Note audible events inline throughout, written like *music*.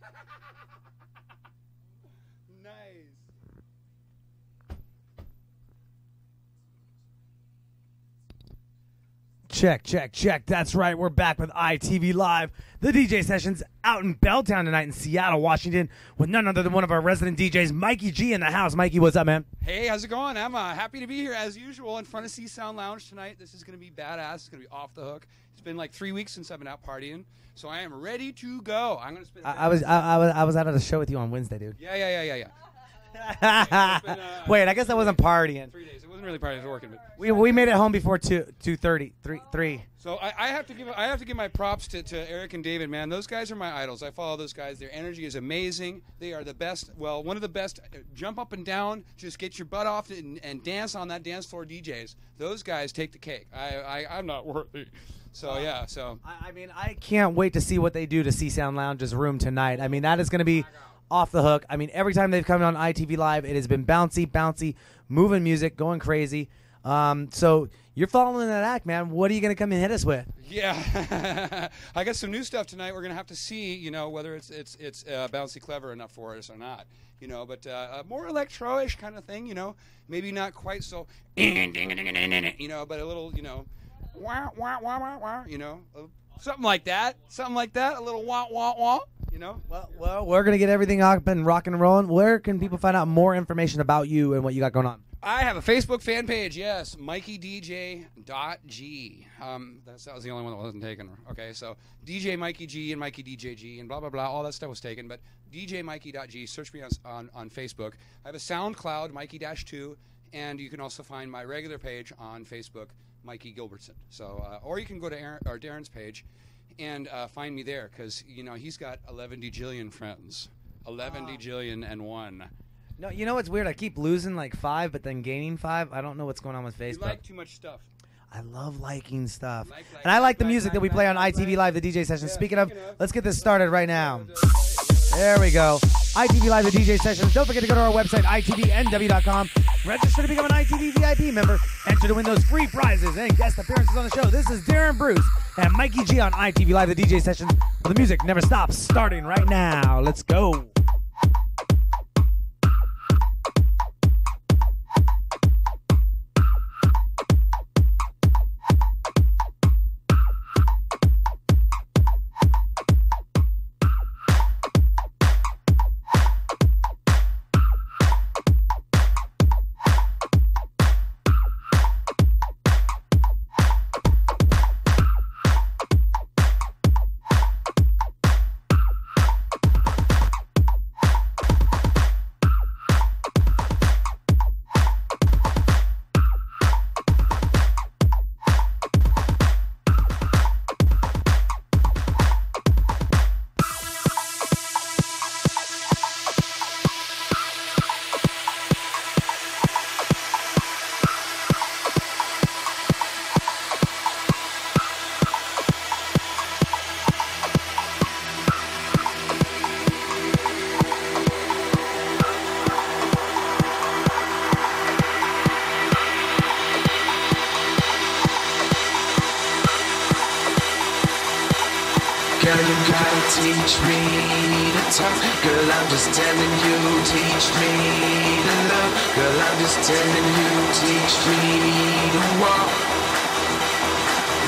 *laughs* nice. Check, check, check. That's right. We're back with ITV Live, the DJ sessions out in Belltown tonight in Seattle, Washington, with none other than one of our resident DJs, Mikey G, in the house. Mikey, what's up, man? Hey, how's it going? I'm uh, happy to be here as usual in front of See Sound Lounge tonight. This is going to be badass. It's going to be off the hook. It's been like three weeks since I've been out partying, so I am ready to go. I'm going to spend. I, I was I, I was I was out at a show with you on Wednesday, dude. Yeah, yeah, yeah, yeah, yeah. Uh, *laughs* Wait, I guess I wasn't partying. Three days. It wasn't really partying. I was working, but. We, we made it home before two two thirty three three. So I, I have to give I have to give my props to, to Eric and David, man. Those guys are my idols. I follow those guys. Their energy is amazing. They are the best. Well, one of the best. uh, Jump up and down, just get your butt off and, and dance on that dance floor. DJs. Those guys take the cake. I, I I'm not worthy. So yeah. So I, I mean, I can't wait to see what they do to See Sound Lounge's room tonight. I mean, that is going to be off the hook. I mean, every time they've come on ITV Live, it has been bouncy, bouncy, moving music, going crazy. Um, so you're following that act, man. What are you going to come and hit us with? yeah, *laughs* I got some new stuff tonight. We're gonna have to see, you know, whether it's it's it's uh, bouncy clever enough for us or not. You know, but uh, a more electro-ish kind of thing. You know, maybe not quite so, *laughs* you know, but a little, you know, wah wah wah wah wah. You know, something like that. Something like that. A little wah wah wah. You know. Well, well, we're going to get everything up and rocking and rolling. Where can people find out more information about you and what you got going on? I have a Facebook fan page, yes, MikeyDJ.g. Um, that's, that was the only one that wasn't taken. Okay, so DJ Mikey G and Mikey DJ G and blah, blah, blah. All that stuff was taken, but DJ Mikey.g. Search me on, on, on Facebook. I have a SoundCloud, Mikey 2, and you can also find my regular page on Facebook, Mikey Gilbertson. So, uh, or you can go to Aaron, or Darren's page and uh, find me there because, you know, he's got 11 dejillion friends. 11 dejillion and one. No, you know what's weird? I keep losing like five, but then gaining five. I don't know what's going on with You Facebook. like too much stuff. I love liking stuff. Like, like, and I like like, the music that we play on ITV. Live, the DJ session. Yeah, speaking of, speaking of- let's get this started right now. There we go. ITV Live, the DJ sessions. Don't forget to go to our website, itvnw.com. Register to become an ITV VIP member. Enter to win those free prizes and guest appearances on the show. This is Darren Bruce and Mikey G on ITV Live, the DJ sessions. The music never stops. Starting right now. Let's go. Teach me to talk. Girl, I'm just telling you, teach me to love. Girl, I'm just telling you, teach me to walk.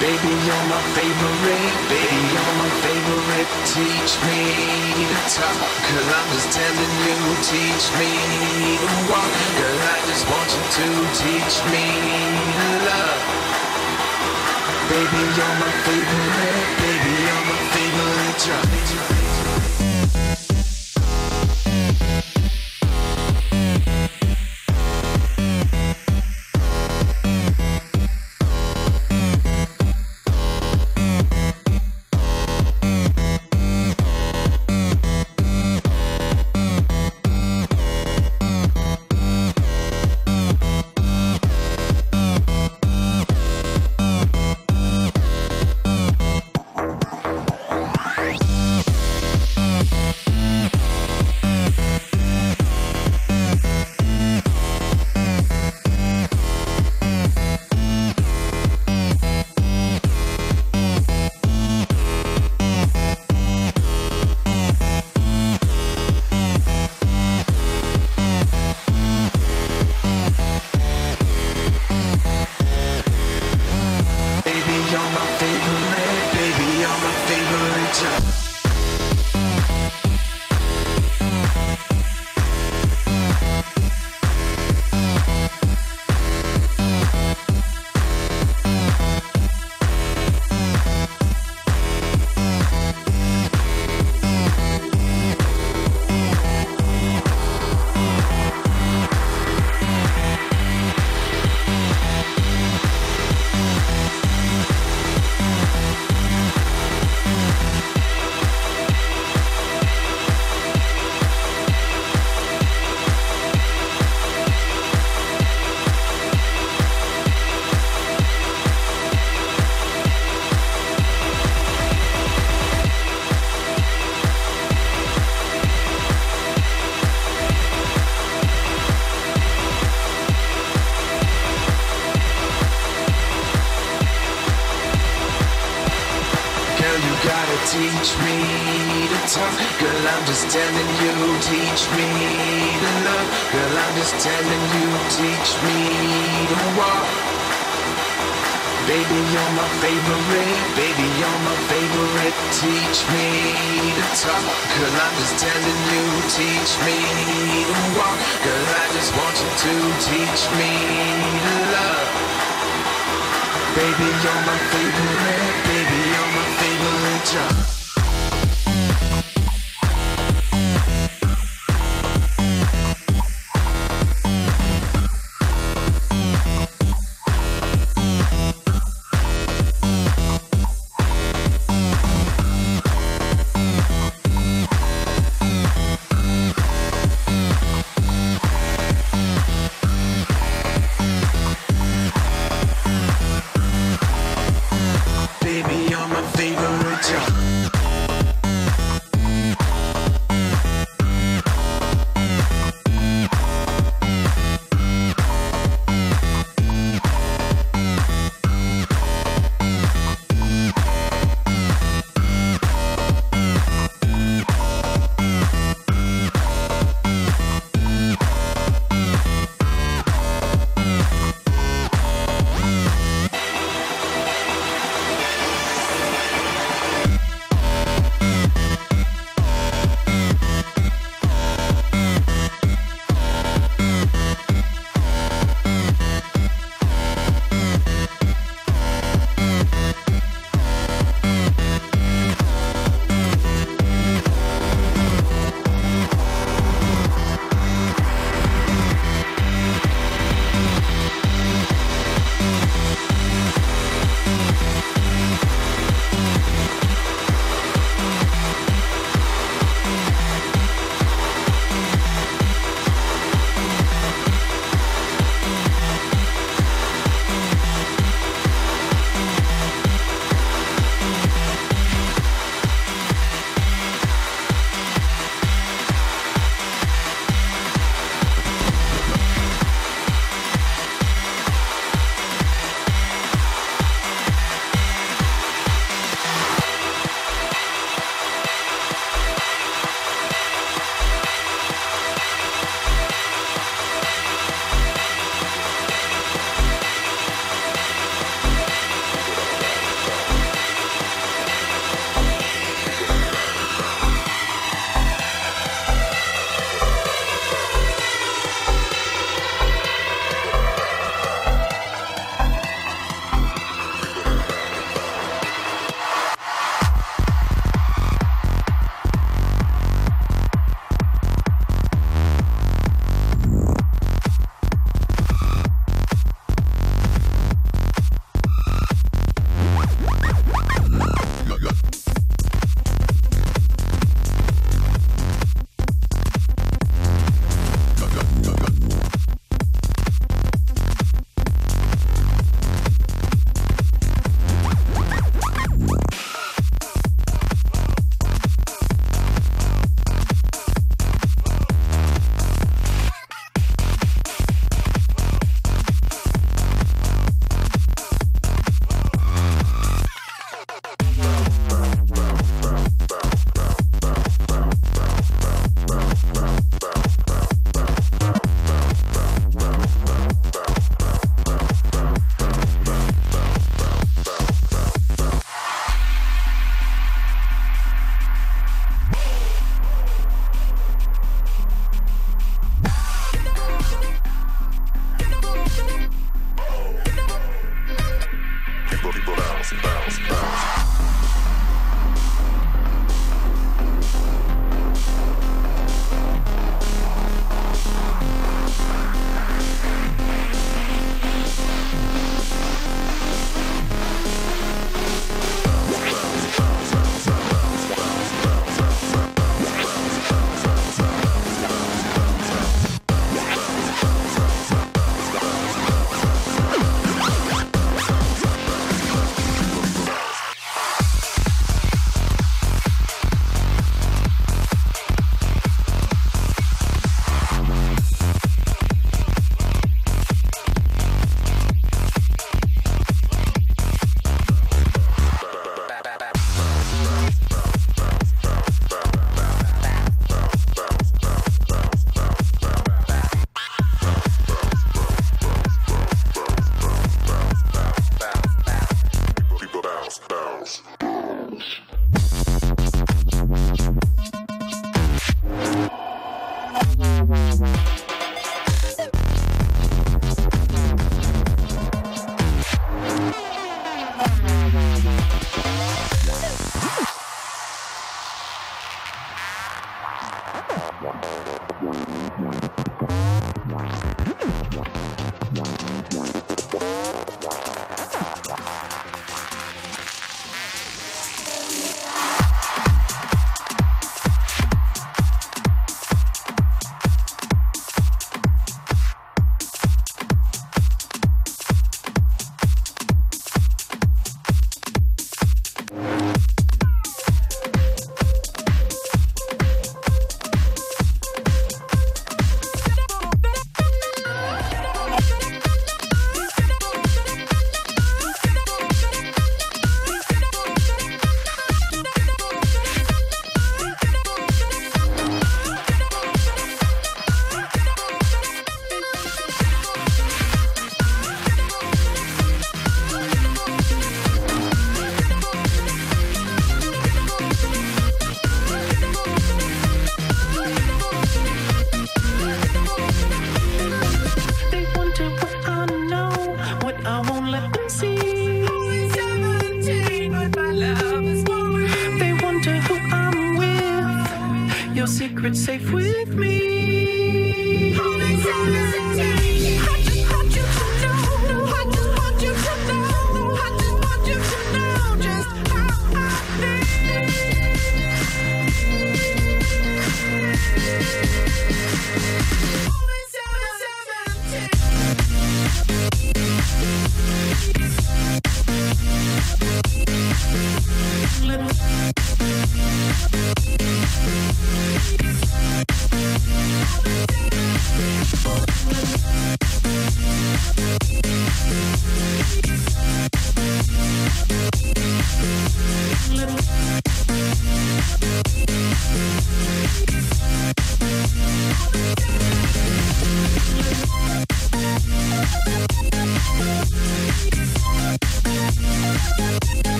Baby, you're my favorite. Baby, you're my favorite. Teach me to talk. Girl, I'm just telling you, teach me to walk. Girl, I just want you to teach me to love. Baby, you're my favorite. Baby, you're my favorite drug. Telling you, teach me to walk. Baby, you're my favorite. Baby, you're my favorite. Teach me to talk. Girl, I'm just telling you, teach me to walk. Girl, I just want you to teach me to love. Baby, you're my favorite. Baby, you're my favorite. Yeah.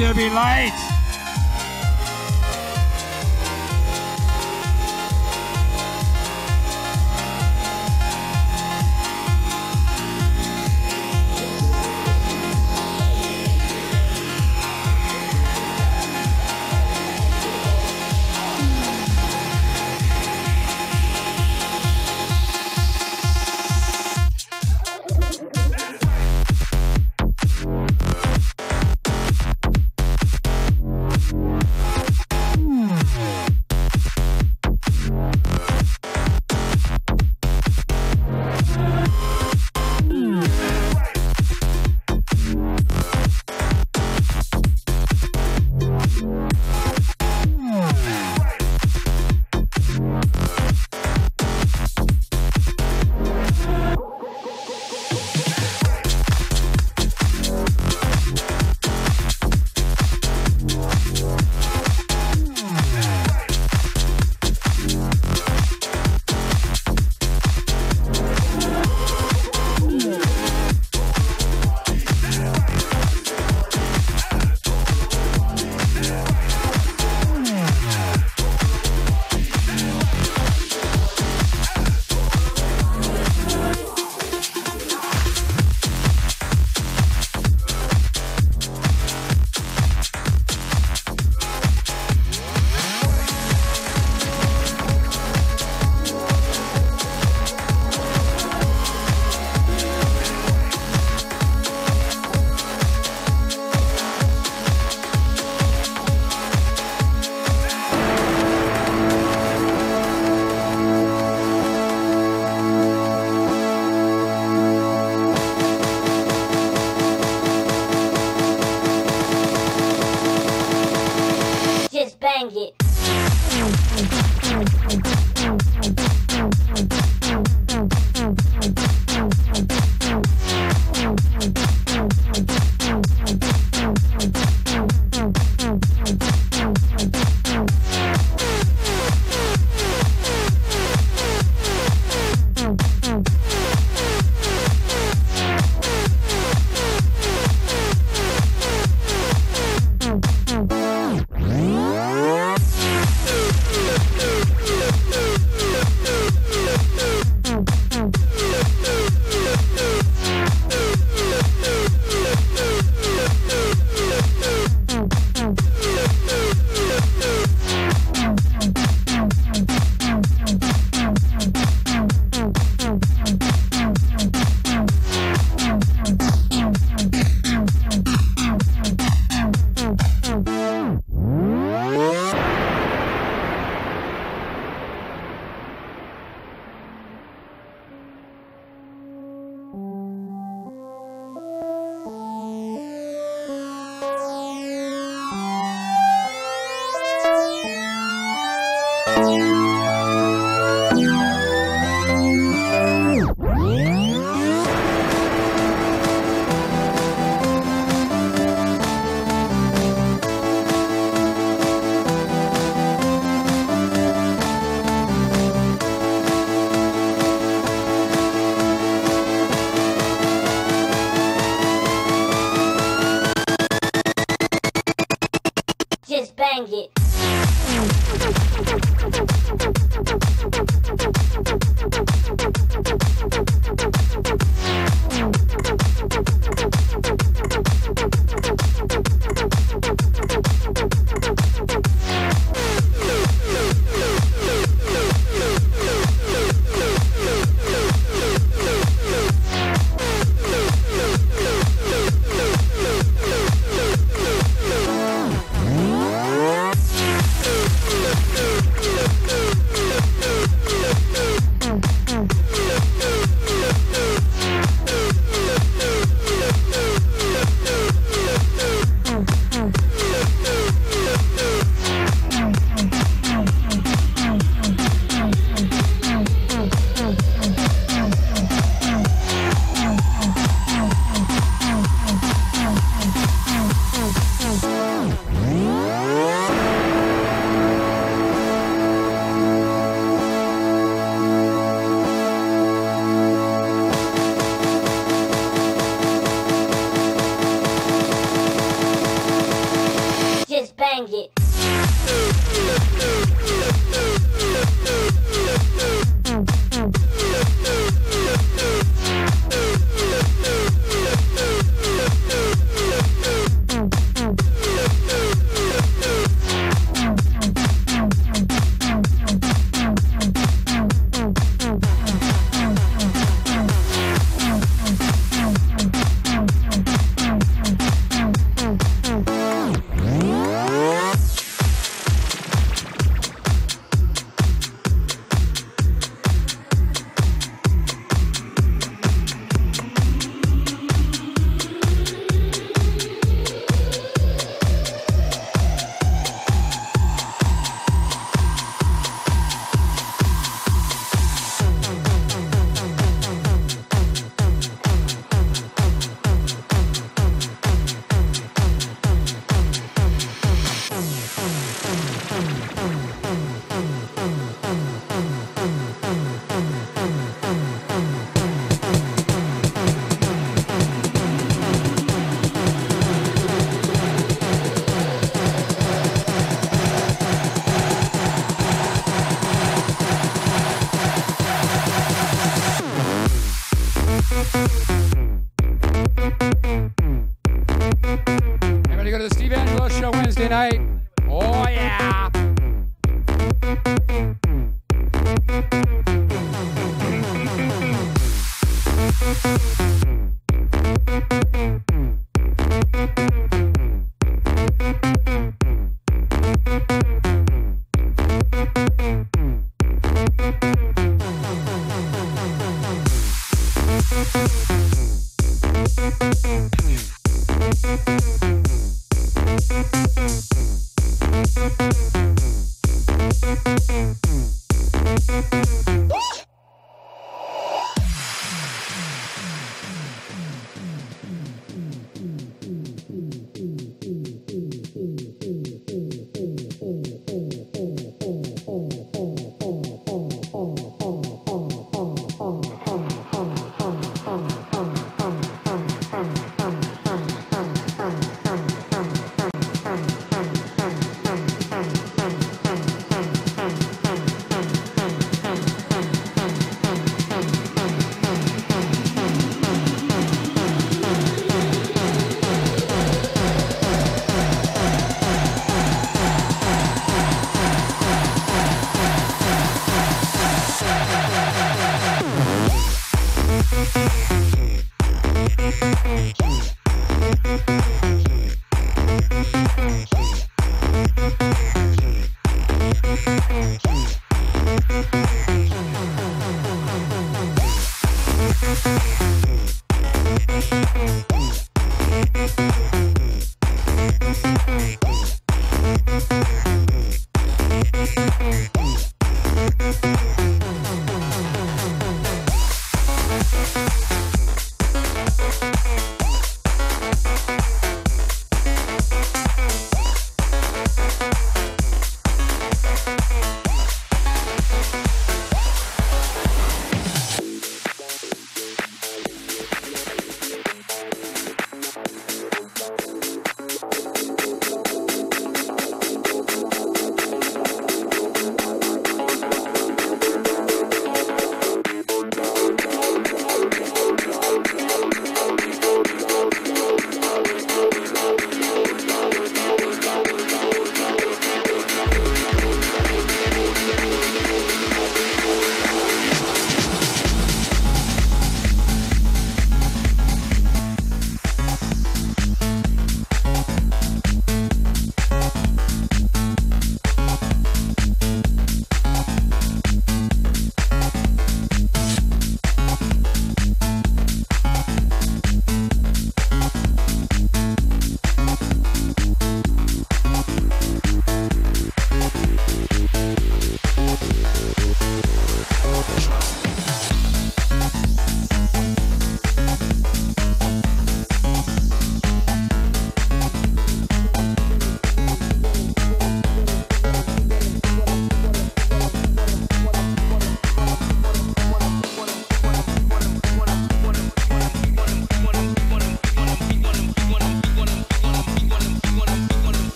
There be light.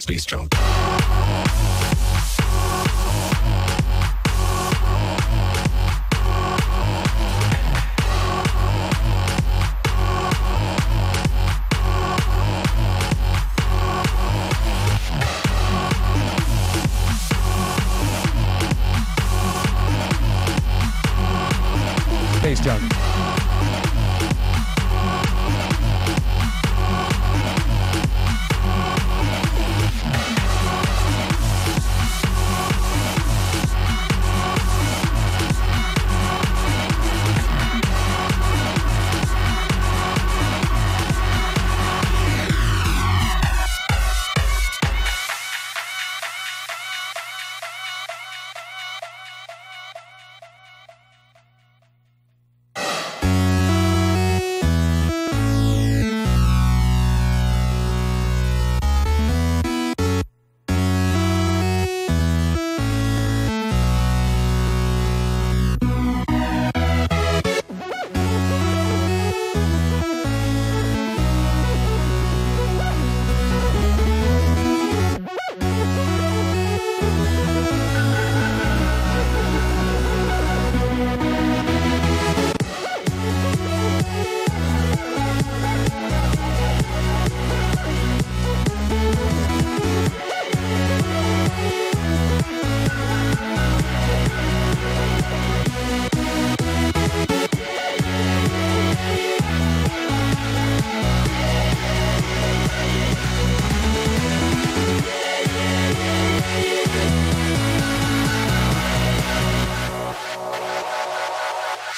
Space jump. Space junk.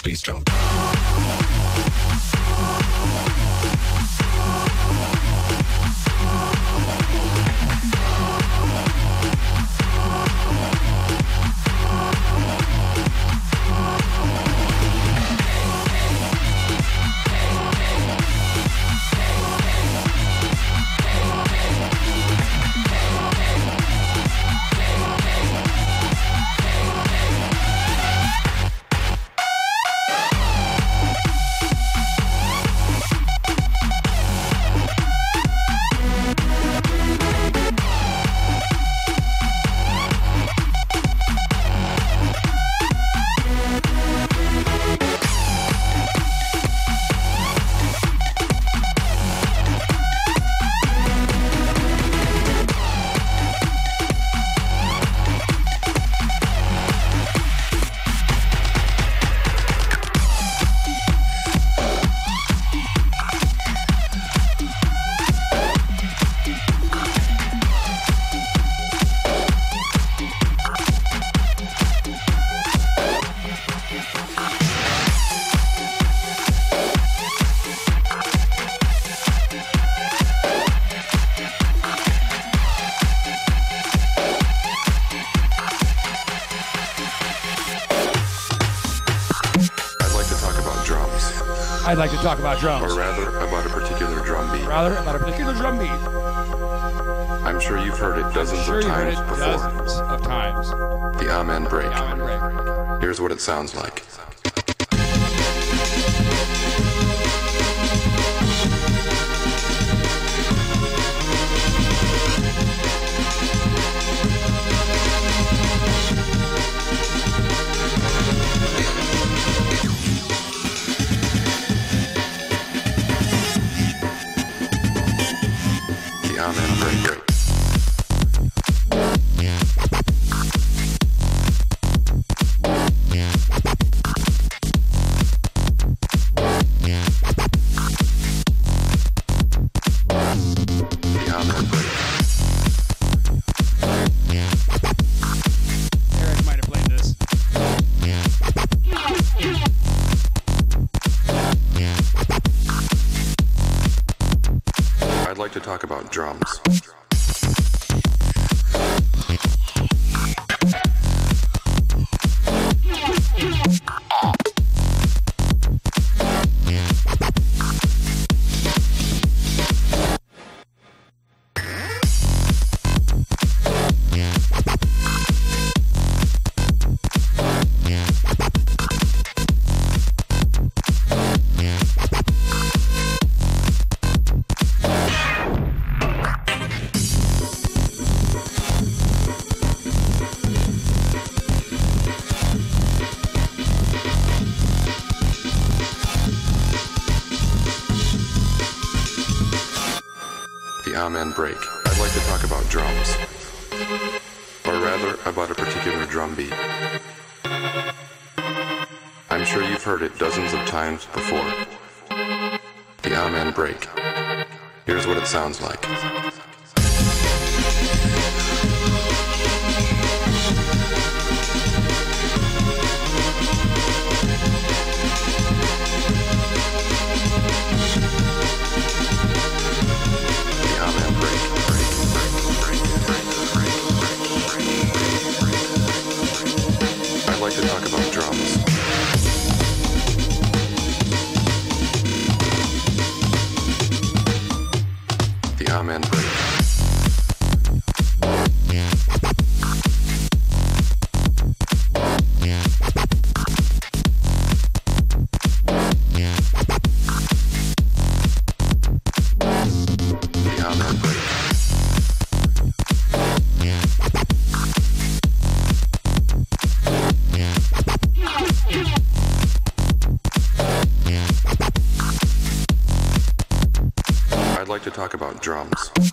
Space jump. Talk about drums. or rather, about a particular drum beat. Rather, about a particular drum beat. I'm sure you've heard it dozens Sure of times before. dozens of times. The Amen break. Amen break. Here's what it sounds like. Talk break. I'd like to talk about drums. Or rather, about a particular drum beat. I'm sure you've heard it dozens of times before. The Amen break. Here's what it sounds like. Drums.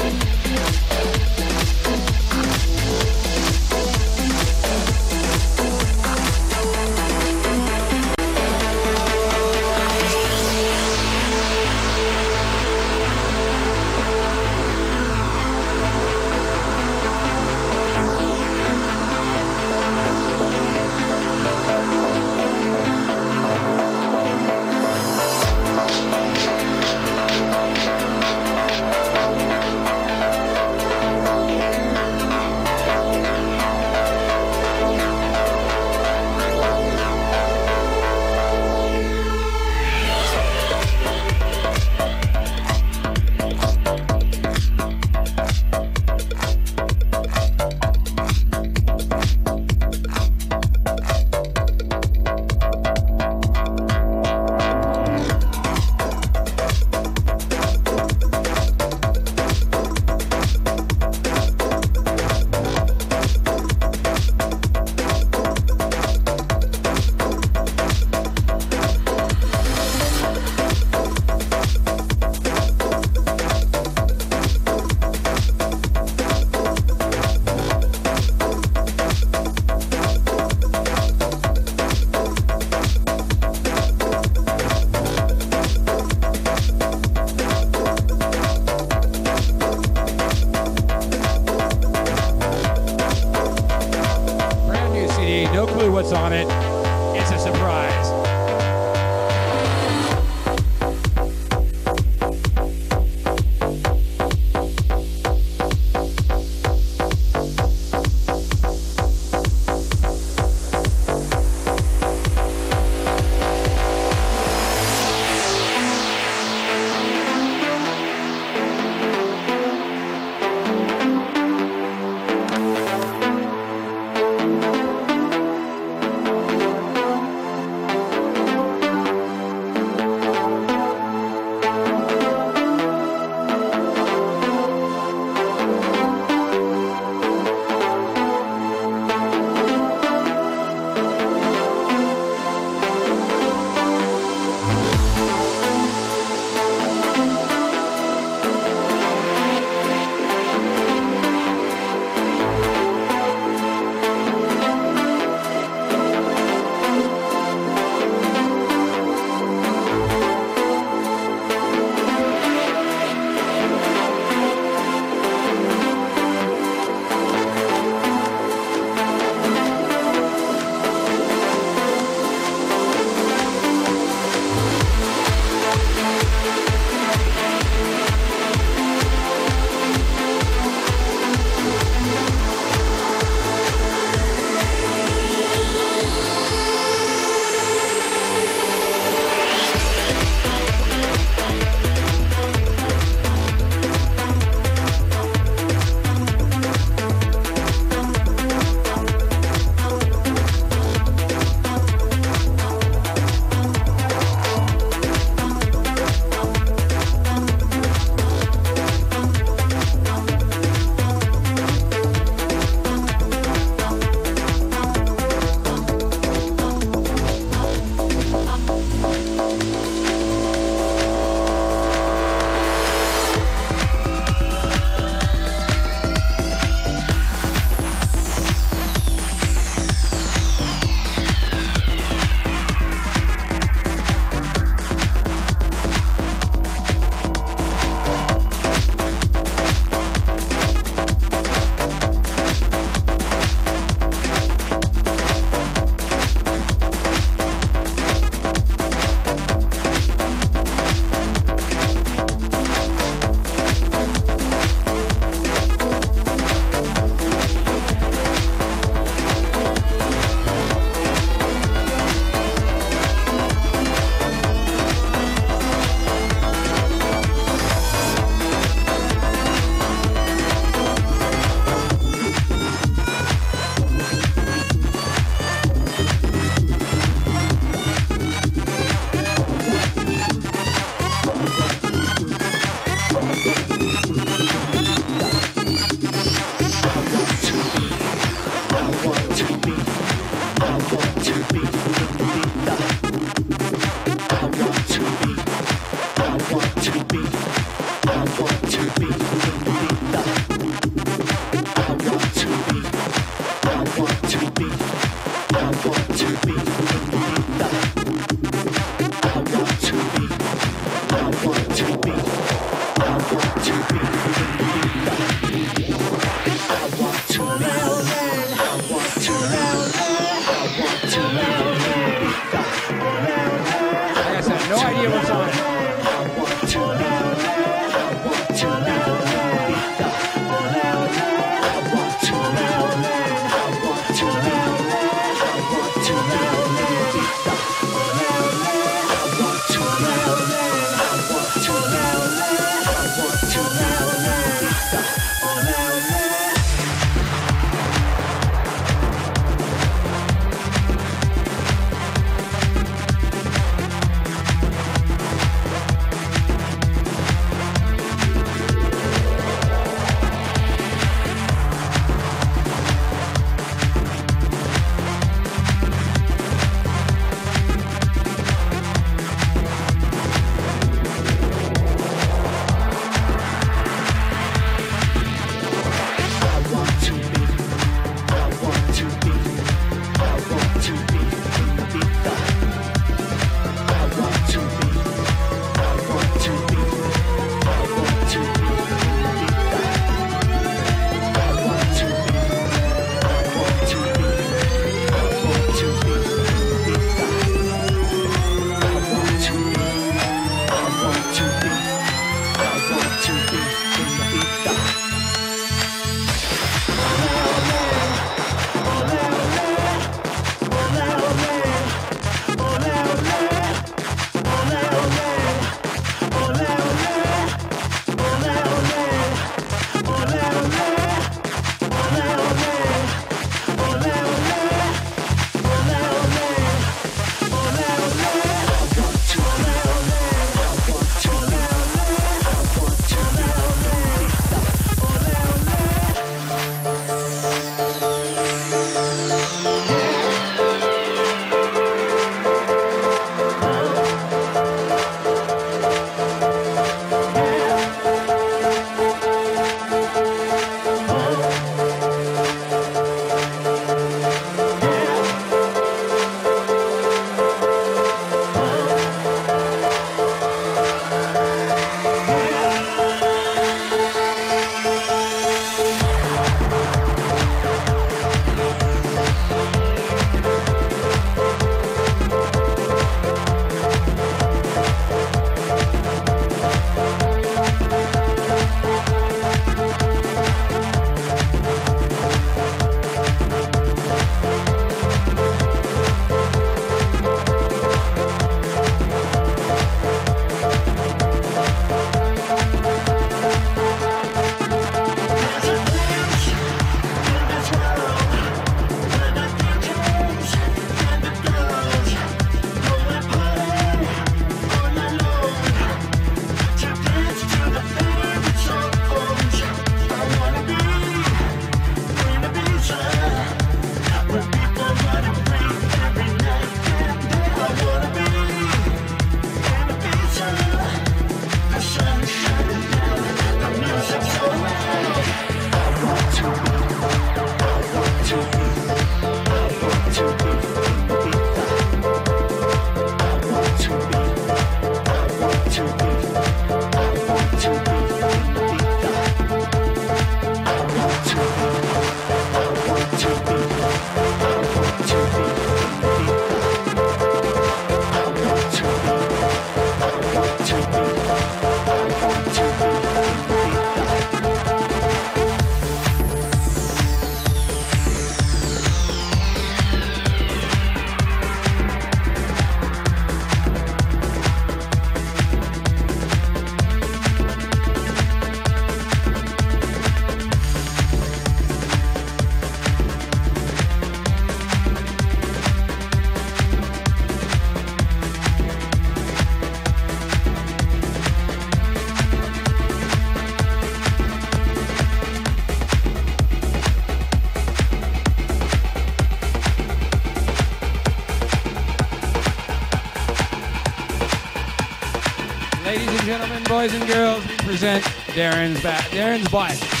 Gentlemen, boys and girls, we present Darren's back. Darren's black.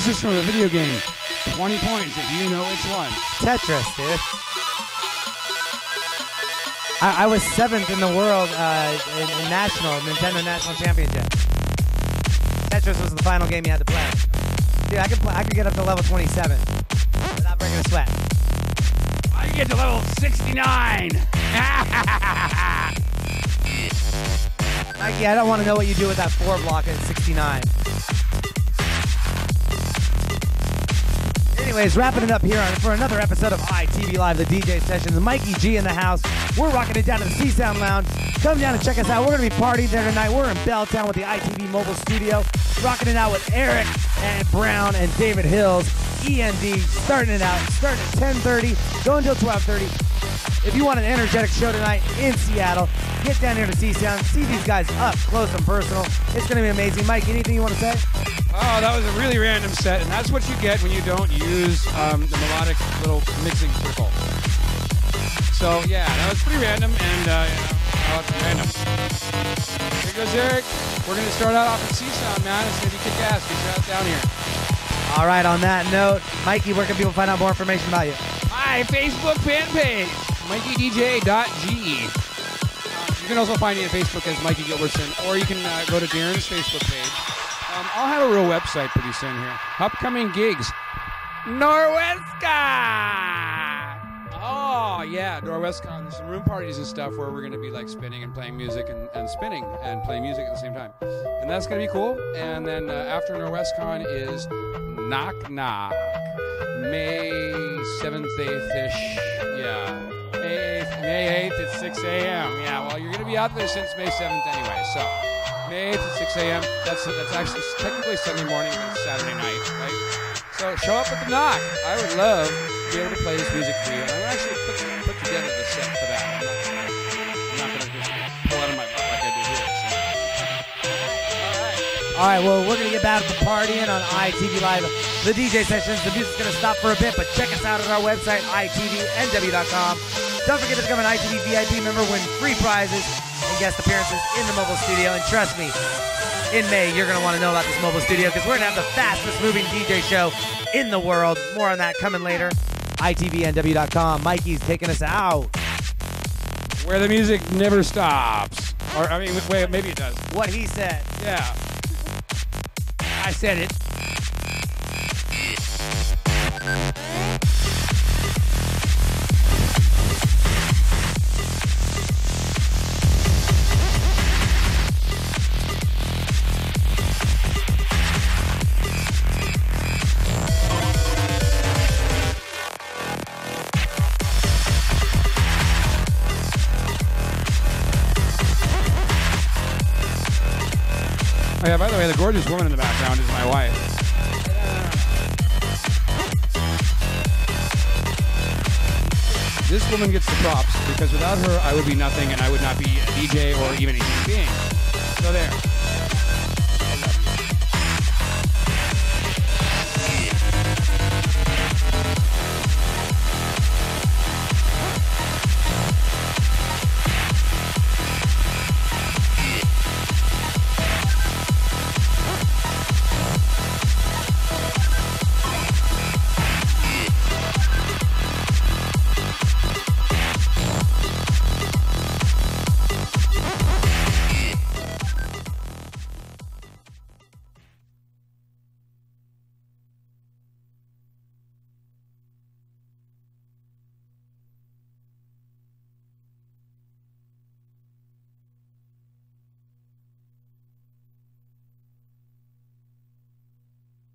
This is from a video game. 20 points if you know which one. Tetris, dude. I, I was seventh in the world uh, in, in national Nintendo National Championship. Tetris was the final game you had to play. Dude, I could play, I could get up to level 27 without breaking a sweat. I get to level 69. *laughs* Mikey, I don't want to know what you do with that four block at 69. Anyways, wrapping it up here on, for another episode of ITV Live, the DJ sessions. Mikey G in the house. We're rocking it down to the See Sound Lounge. Come down and check us out. We're going to be partying there tonight. We're in Belltown with the ITV Mobile Studio, rocking it out with Eric and Brown and David Hills. END starting it out, starting at 10:30, going till 12:30. If you want an energetic show tonight in Seattle, get down here to See Sound, see these guys up close and personal. It's going to be amazing. Mike, anything you want to say? Oh, that was a really random set, and that's what you get when you don't use um, the melodic little mixing circle. So yeah, that was pretty random, and uh, you know, random. Here goes Eric. We're gonna start out off in See Sound, man. It's gonna be kick ass. Get your ass down here. All right, on that note, Mikey, where can people find out more information about you? My Facebook fan page, MikeyDJ.ge. Uh, You can also find me on Facebook as Mikey Gilbertson, or you can uh, go to Darren's Facebook page. Um, I'll have a real website pretty soon here. Upcoming gigs. Norwesca! Oh, yeah, Norwescon. There's some room parties and stuff where we're going to be like spinning and playing music and, and spinning and playing music at the same time. And that's going to be cool. And then uh, after Norwescon is Knock Knock. May 7th, 8th ish. Yeah. May 8th, May 8th at 6 a.m. Yeah, well, you're going to be out there since May 7th anyway. So, May 8th at 6 a.m. That's that's actually technically Sunday morning, but it's Saturday night, right? So, show up at the knock. I would love to be able to play this music for you. I'm actually put, put together the set for that. I'm not going to just pull out of my butt like I do here. So. All right, well, we're going to get back to partying on ITV Live, the DJ sessions. The music's going to stop for a bit, but check us out at our website, itvnw.com. Don't forget to become an ITV VIP member, win free prizes and guest appearances in the mobile studio. And trust me, in May, you're going to want to know about this mobile studio because we're going to have the fastest moving DJ show in the world. More on that coming later. itvnw.com. Mikey's taking us out. Where the music never stops. Or, I mean, wait, maybe it does. What he said. Yeah. I said it. Gorgeous woman in the background is my wife. This woman gets the props because without her, I would be nothing and I would not be a DJ or even a human being. So there.